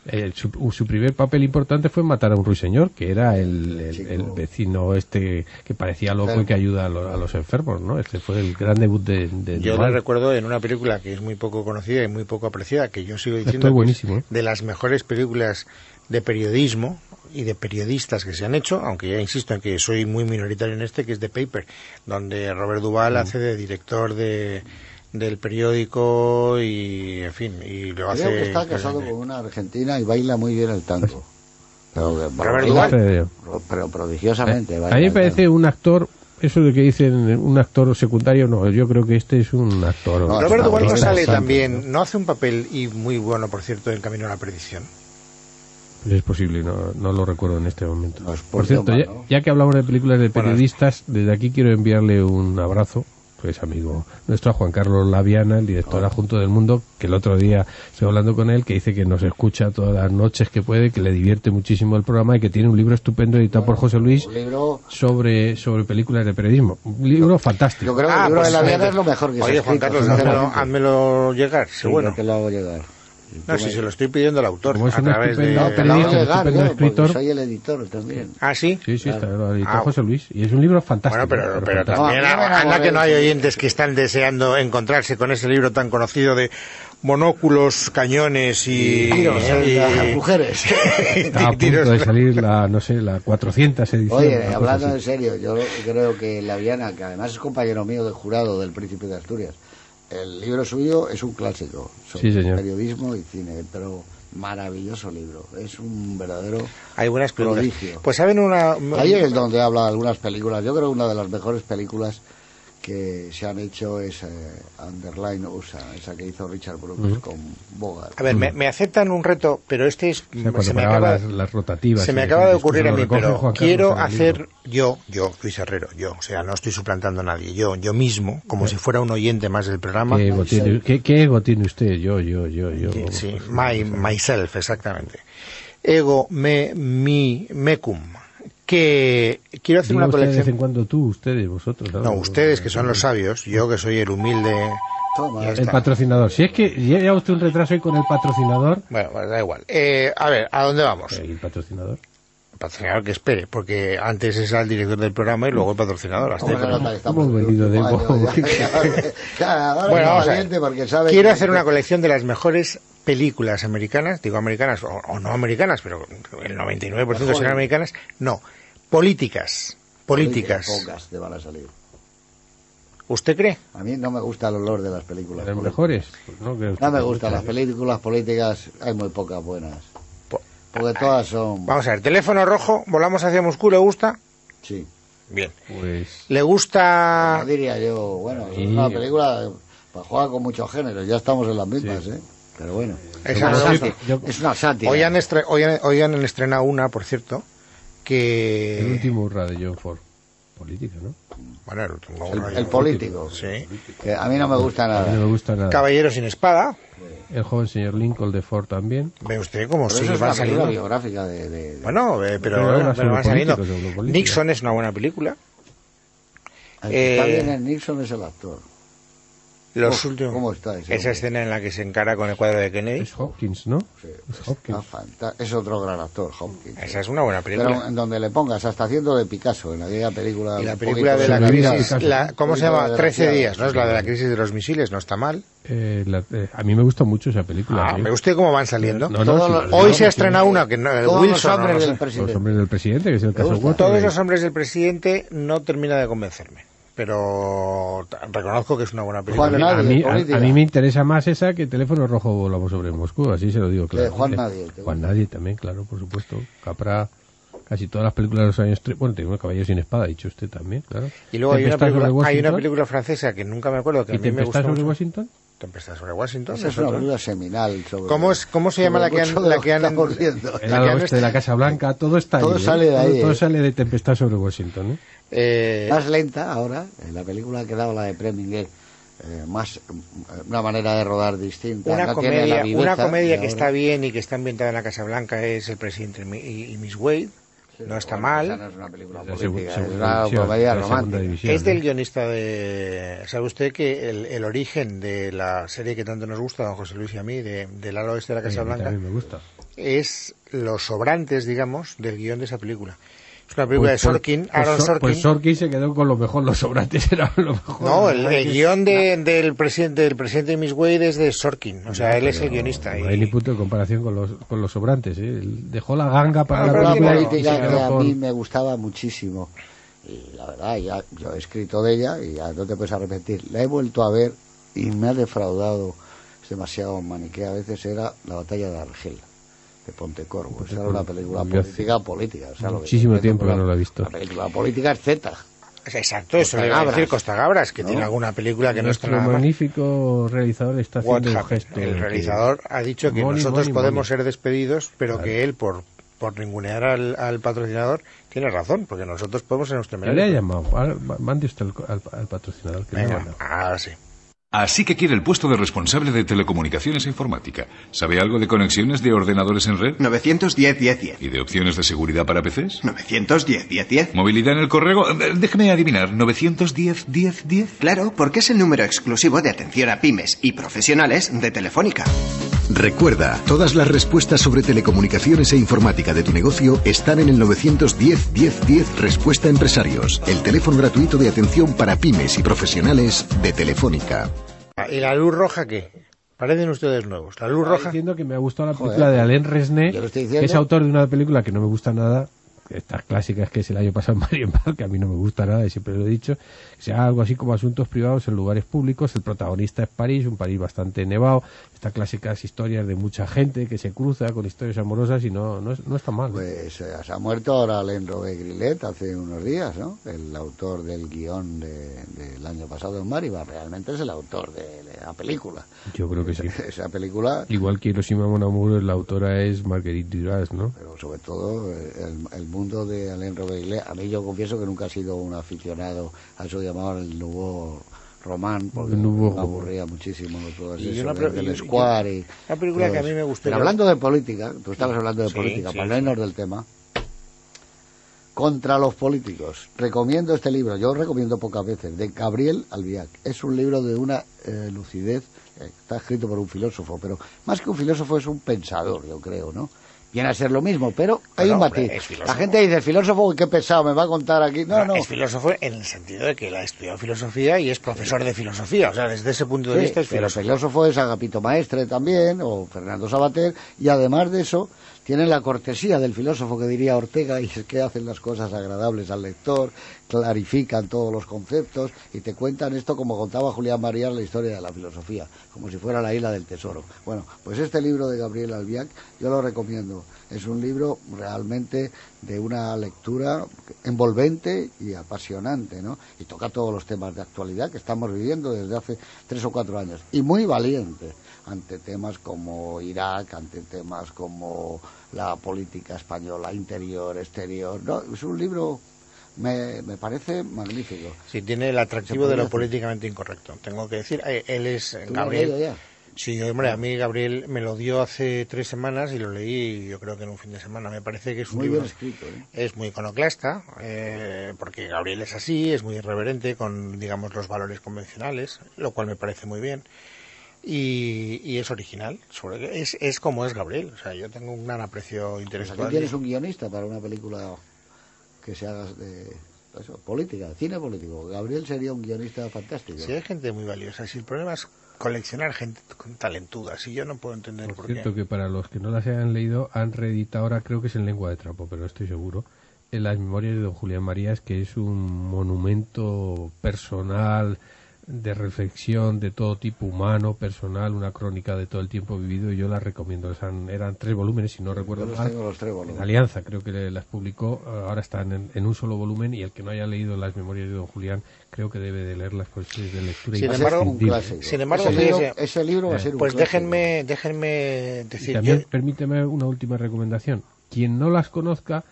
Eh, su, su primer papel importante fue Matar a un ruiseñor, que era el, el- vecino este que parecía loco y que ayuda a, lo- a los enfermos, ¿no? Este fue el gran debut de, de Yo le recuerdo en una película que es muy poco conocida y muy poco apreciada, que yo sigo diciendo buenísimo, es ¿eh? de las mejores películas de periodismo y de periodistas que se han hecho, aunque ya insisto en que soy muy minoritario en este, que es The Paper, donde Robert Duvall Mm. hace de director de del periódico y en fin y lo hace creo que está casado con una argentina y baila muy bien el tango. Pero, Duvall. pero prodigiosamente. A baila mí me parece un actor, eso de que dicen un actor secundario, no, yo creo que este es un actor. No, Robert está Duvall no bien, sale también, no hace un papel y muy bueno, por cierto, en Camino a la Perdición. Es posible, no, no lo recuerdo en este momento. No, es Por por cierto, ya, ¿no? ya que hablamos de películas de Bueno, periodistas, desde aquí quiero enviarle un abrazo, pues amigo nuestro, a Juan Carlos Laviana, el director Oh. adjunto del Mundo, que el otro día estoy hablando con él, que dice que nos escucha todas las noches que puede, que le divierte muchísimo el programa y que tiene un libro estupendo editado por José Luis libro, sobre, sobre películas de periodismo. Un libro fantástico. yo creo que Ah, el libro pues, de la Viana eh, es lo mejor que se Oye, Juan escrito, Carlos, házmelo, llegar, Sí, sí, bueno. lo hago llegar. Y No, si se lo estoy pidiendo al autor, Como es a un través de... No, llegar estupendo yo, porque escritor. soy el editor también. Ah, sí. Sí, sí, está, lo editó Ah, José Luis. Y es un libro fantástico. Bueno, pero, pero fantástico. también No, anda enamoré que no hay oyentes que están deseando encontrarse con ese libro tan conocido de monóculos, cañones y... Tiros, y- las mujeres. Está a punto de salir la, no sé, la 400 edición. Oye, hablando en serio, yo creo que la Viana, que además es compañero mío de jurado del Príncipe de Asturias, el libro suyo es un clásico sobre Sí, señor. periodismo y cine, pero maravilloso libro, es un verdadero Hay buenas películas. prodigio. Pues saben una... Ahí es donde habla de algunas películas. Yo creo que una de las mejores películas que se han hecho es eh, Underline USA, esa que hizo Richard Brooks con Bogart. A ver, me, me aceptan un reto, pero este es... O sea, se me acaba... las, las rotativas. Se me y acaba de ocurrir a mí, pero Juan quiero hacer yo, yo, Luis Herrero, yo, o sea, no estoy suplantando a nadie, yo, yo mismo, como si fuera un oyente más del programa. ¿Qué ego, tiene, qué, qué ego tiene usted? Yo, yo, yo, yo. Sí, my, myself, exactamente. Ego, me, mi, mecum. Que quiero hacer una usted de vez en colección. cuando tú, ustedes, vosotros. No, ustedes que son los sabios, yo que soy el humilde. Toma. El patrocinador. Si es que lleva usted un retraso ahí con el patrocinador. Bueno, pues da igual. Eh, a ver, ¿a dónde vamos? ¿El patrocinador? El patrocinador que espere, porque antes es el director del programa y luego el patrocinador. hasta Hemos venido de Bueno, vamos a ver. Quiero que- hacer una colección de las mejores películas americanas, digo americanas o, o no americanas, pero el 99% serán americanas. No, políticas. Políticas. Pocas te van a salir. ¿Usted cree? A mí no me gusta el olor de las películas. ¿Las mejores? Pues no, que No me gustan las películas políticas, hay muy pocas buenas. Porque todas son... Vamos a ver, teléfono rojo, volamos hacia Moscú, ¿le gusta? Sí. Bien. Pues ¿Le gusta...? No diría yo, bueno, Sí. es una película para jugar con muchos géneros, ya estamos en las mismas, ¿eh? Pero bueno, Es una sátira. hoy, han, hoy han estrenado una, por cierto, el que... último hurra de John Ford. Política, ¿no? Bueno, el último... El, el político. Sí. Que a mí no me gusta A mí nada. no me gusta nada. Caballero sin espada. El joven señor Lincoln de Ford también. Ve usted cómo sí película saliendo. biográfica de... de- de- Bueno, eh, pero, Pero habla pero van saliendo. Nixon es una buena película. el que está eh, bien en Nixon es el actor. Los Uf, últimos. ¿Cómo está ese Esa escena en la que se encara con el cuadro de Kennedy. Es Hopkins, ¿no? Sí, Es Hopkins. fanta- es otro gran actor, Hopkins. Esa es una buena película. Pero en donde le pongas, hasta haciendo de Picasso, en aquella película... y la película de la crisis, de la- ¿cómo se llama? de 13 desgraciado, días, ¿no? Es la de la crisis de los misiles, no está mal. Eh, la- eh, a mí me gusta mucho esa película. Ah. ¿Ve usted cómo van saliendo? No, no, los- Hoy no, se ha estrenado una que no, Todos los Wilson, no, hombres del presidente. Los hombres del presidente, que es el caso gusta? Todos los hombres del presidente no termina de convencerme. Pero reconozco que es una buena película. Juan A Nadie, mí, a, a me interesa más esa que Teléfono Rojo volamos sobre Moscú, así se lo digo claro. Juan Nadie, ¿te Juan? Nadie también, claro, por supuesto. Capra, casi todas las películas de los años... tre- Bueno, tenemos Caballeros sin Espada, ha dicho usted también, claro. Y luego hay una, película, hay una película francesa que nunca me acuerdo, que a ¿Y mí me Tempestad gusta sobre mucho. Washington? Tempestad sobre Washington. Esa es una película seminal sobre... ¿Cómo, es, ¿Cómo se llama la que han, la que han, la El ala oeste de la Casa Blanca, todo está Todo ahí, ¿eh? sale de ahí, Todo, todo ¿eh? sale de Tempestad sobre Washington, ¿eh? eh, Más lenta ahora, en la película que daba la de Preminger, eh, más, mm, una manera de rodar distinta. una no tiene la comedia, viveza una comedia que ahora. está bien y que está ambientada en la Casa Blanca es El presidente y, y Miss Wade. No está Bueno, esa mal. no es una película Es política, una comedia romántica. división, Es del guionista de... ¿Sabe usted que el, el origen de la serie que tanto nos gusta, don José Luis y a mí, de, del ala oeste de la Casa a mí Blanca, me gusta. es los sobrantes, digamos, del guion de esa película. Es una película Pues- de Sorkin, pues Aaron Sorkin. Pues Sorkin se quedó con lo mejor, los sobrantes eran lo mejor. no, el, el guion de- del, presidente, del presidente de Miss Wade es de Sorkin. O sea, él es el guionista. No hay ni Y, punto de comparación con los, con los sobrantes. ¿eh? Él dejó la ganga para Ah, la película que a con- mí me gustaba muchísimo. Y la verdad, ya, yo he escrito de ella y ya no te puedes arrepentir. La he vuelto a ver y me ha defraudado. Es demasiado maniquea. A veces era La batalla de Argel, de Pontecorvo. Esa era una película política, política. O sea, que muchísimo tiempo que no la he visto. La película política es Z. exacto, eso le iba a decir. Costa Gabras, que ¿No? tiene alguna película que no está Nuestro nada magnífico realizador está haciendo un gesto. El que- realizador ha dicho que Money, nosotros money, podemos money. ser despedidos, pero Claro. que él, por, por ningunear al, al patrocinador, tiene razón, porque nosotros podemos ser nuestro le ha llamado. Mande usted al, al- al patrocinador. Que le ha Venga, mandado. ahora sí. Así que quiere el puesto de responsable de telecomunicaciones e informática. ¿Sabe algo de conexiones de ordenadores en red? 910 10 10. ¿Y de opciones de seguridad para PCs? 910 10 10. ¿Movilidad en el correo? Eh, Déjeme adivinar. ¿910 10 10? Claro, porque es el número exclusivo de atención a pymes y profesionales de Telefónica. Recuerda, todas las respuestas sobre telecomunicaciones e informática de tu negocio están en el 910 10 10 Respuesta a Empresarios, el teléfono gratuito de atención para pymes y profesionales de Telefónica. Ah, ¿Y la luz roja qué? Parecen ustedes nuevos. La luz roja. diciendo que me ha gustado la Joder, película de Alain Resnais, estoy que es autor de una película que no me gusta nada. Estas clásicas que es el año pasado en Mario Mar, que a mí no me gusta nada y siempre lo he dicho. Que sea algo así como asuntos privados en lugares públicos. El protagonista es París, un París bastante nevado. Estas clásicas historias de mucha gente que se cruza con historias amorosas y no, no, es- no está mal. Pues eh, se ha muerto ahora Alain Robé Grillet hace unos días, ¿no? El autor del guion de- del año pasado en Mariba. Realmente es el autor de, de la película. Yo creo que sí. Esa película, Igual que Hiroshima Mon Amour, la autora es Marguerite Duras, ¿no? pero sobre todo eh, el, el mundo de Alain Robé Grillet. A mí yo confieso que nunca he sido un aficionado a eso llamaban el nuevo román, porque me aburría muchísimo todo Y eso una del y- Square y Una película que a mí me gustó. Pero hablando de política, tú estabas hablando de Sí, política, sí, para sí. no irnos del tema. Contra los políticos. Recomiendo este libro, yo recomiendo pocas veces, de Gabriel Albiac. Es un libro de una eh, lucidez, eh, está escrito por un filósofo, pero más que un filósofo es un pensador, yo creo, ¿no? Viene a ser lo mismo, pero hay un matiz. La gente dice, filósofo, qué pesado, me va a contar aquí. No, no. Es filósofo en el sentido de que él ha estudiado filosofía y es profesor de filosofía. O sea, desde ese punto de Sí, vista es pero filósofo. filósofo es Agapito Maestre también, o Fernando Sabater, y además de eso, tienen la cortesía del filósofo que diría Ortega, y es que hacen las cosas agradables al lector, clarifican todos los conceptos, y te cuentan esto como contaba Julián Marías la historia de la filosofía, como si fuera la isla del tesoro. Bueno, pues este libro de Gabriel Albiac yo lo recomiendo. Es un libro realmente de una lectura envolvente y apasionante, ¿no? Y toca todos los temas de actualidad que estamos viviendo desde hace tres o cuatro años. Y muy valiente ante temas como Irak, ante temas como la política española, interior, exterior. No, es un libro, me, me parece magnífico. Sí, tiene el atractivo de lo políticamente incorrecto. Tengo que decir, eh, él es eh, ¿Tú lo has Gabriel. Sí, hombre, a mí Gabriel me lo dio hace tres semanas y lo leí yo creo que en un fin de semana. Me parece que es un Muy libro... bien escrito, ¿eh? Es muy iconoclasta, eh, porque Gabriel es así, es muy irreverente con, digamos, los valores convencionales, lo cual me parece muy bien. Y, y es original, sobre, es, es como es Gabriel. O sea, yo tengo un gran aprecio Pues intelectual. aquí tienes un guionista para una película que se haga de eso, política, cine político. Gabriel sería un guionista fantástico. Sí, hay gente muy valiosa. Si el problema es coleccionar gente con talentuda, si yo no puedo entender por, Por qué. cierto, que para los que no las hayan leído, han reeditado ahora, creo que es en lengua de trapo, pero no estoy seguro, en las memorias de don Julián Marías, que es un monumento personal de reflexión de todo tipo humano, personal, una crónica de todo el tiempo vivido y yo las recomiendo. Eran, eran tres volúmenes, si no recuerdo los mal. tengo los tres volúmenes. En Alianza creo que las publicó, eh, ahora están en, en un solo volumen y el que no haya leído las memorias de don Julián creo que debe de leerlas pues es de lectura Sin embargo, imprescindible. sin embargo, ese, libro, fíjese, ese libro va a ser un pues clásico. déjenme, déjenme Y decir, también yo, permíteme una última recomendación. Quien no las conozca,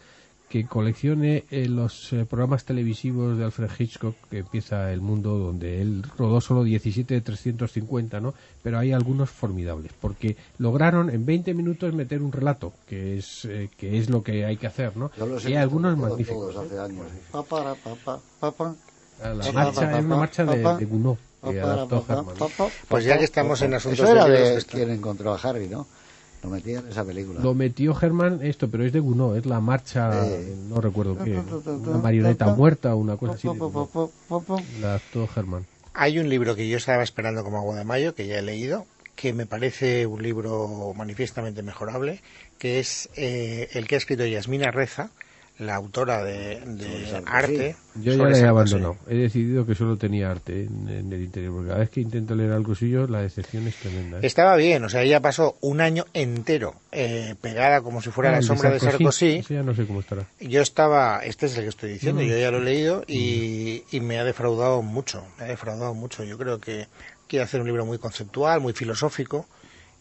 que coleccione eh, los eh, programas televisivos de Alfred Hitchcock, que empieza el mundo donde él rodó solo 17 de 350, ¿no? Pero hay algunos formidables, porque lograron en 20 minutos meter un relato, que es eh, que es lo que hay que hacer, ¿no? Yo los he Y hay algunos todos, magníficos. todos hace años. La marcha es una marcha de, de Gounod, que adaptó Herman. Pues ya que estamos en asuntos Eso era de de quien encontró a Harry, ¿no? Lo metía en esa película. Lo metió Germán esto, pero es de Gounod, es la marcha, Eh. no recuerdo qué, una marioneta muerta o una cosa así. La adaptó Germán. hay un libro que yo estaba esperando como agua de mayo, que ya he leído, que me parece un libro manifiestamente mejorable, que es eh, el que ha escrito Yasmina Reza, la autora de, arte. Yo ya la he abandonado. He decidido que solo tenía arte en, en el interior, porque cada vez que intento leer algo suyo, la decepción es tremenda. ¿eh? Estaba bien, o sea, ella pasó un año entero eh, pegada como si fuera Ah, la sombra de Sarkozy. Ese ya no sé cómo estará. Yo estaba, este es el que estoy diciendo, Mm. yo ya lo he leído y, y me ha defraudado mucho, me ha defraudado mucho. Yo creo que quiere hacer un libro muy conceptual, muy filosófico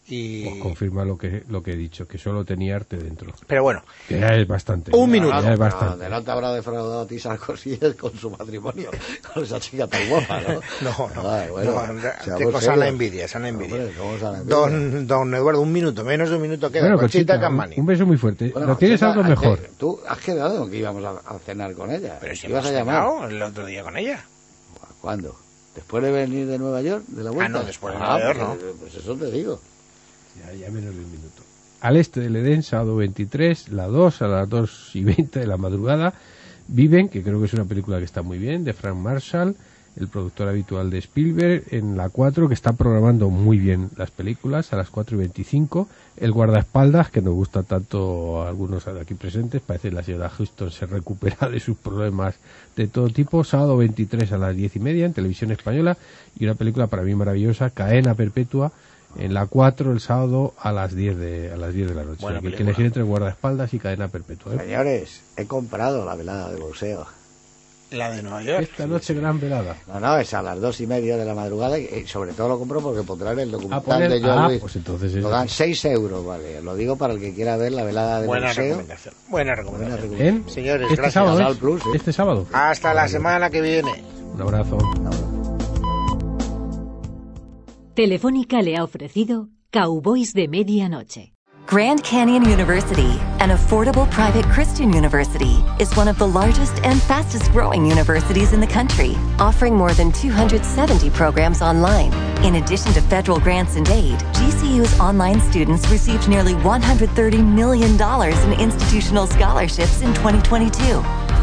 y... Pues confirma lo que, lo que he dicho, que solo tenía arte dentro. Pero bueno, Que ya es bastante. Un Ya minuto. es Ah, bastante. de no te habrá defraudado a ti Sarkozy es con su matrimonio con esa chica tan guapa, ¿no? no, no, Ah, bueno, no, seamos qué cosa serios. la envidia, esa la envidia. Hombre. Don, don Eduardo, un minuto, menos de un minuto queda. Bueno, Conchita Campani. un beso muy fuerte. Bueno, ¿No tienes algo ¿a qué- mejor? Tú has quedado que íbamos a, a cenar con ella. Pero si ¿Ibas a llamar? el otro día con ella. ¿Cuándo? ¿Después de venir de Nueva York? ¿De la vuelta? no, después de Ah, Nueva York, pues, Pues eso te digo. Ya, ya menos de un minuto. Al este del Edén, sábado 23, la 2, a las 2 y 20 de la madrugada, Viven, que creo que es una película que está muy bien, de Frank Marshall, el productor habitual de Spielberg, en la 4, que está programando muy bien las películas, a las 4 y 25, El guardaespaldas, que nos gusta tanto a algunos aquí presentes, parece que la señora Houston se recupera de sus problemas de todo tipo, sábado 23 a las 10 y media en televisión española, y una película para mí maravillosa, Caena Perpetua, en la 4 el sábado a las 10 de, a las 10 de la noche. Buena Hay que película. elegir entre guardaespaldas y cadena perpetua. ¿eh? Señores, he comprado la velada de boxeo. La de Nueva York. Esta noche gran velada. No, no, es a las dos y media de la madrugada y eh, sobre todo lo compro porque pondrán el documental poner- de John ah, Luis. pues entonces es- Lo dan 6 euros, vale. Lo digo para el que quiera ver la velada de Buena boxeo. recomendación. Buena Buena recomendación. recomendación. ¿En? Señores, este gracias. sábado. ¿es? Plus, sí. Este sábado. Hasta la semana que viene. Un abrazo. Telefónica le ha ofrecido Cowboys de Medianoche. Grand Canyon University, an affordable private Christian university, is one of the largest and fastest growing universities in the country, offering more than 270 programs online. In addition to federal grants and aid, GCU's online students received nearly $130 million in institutional scholarships in 2022.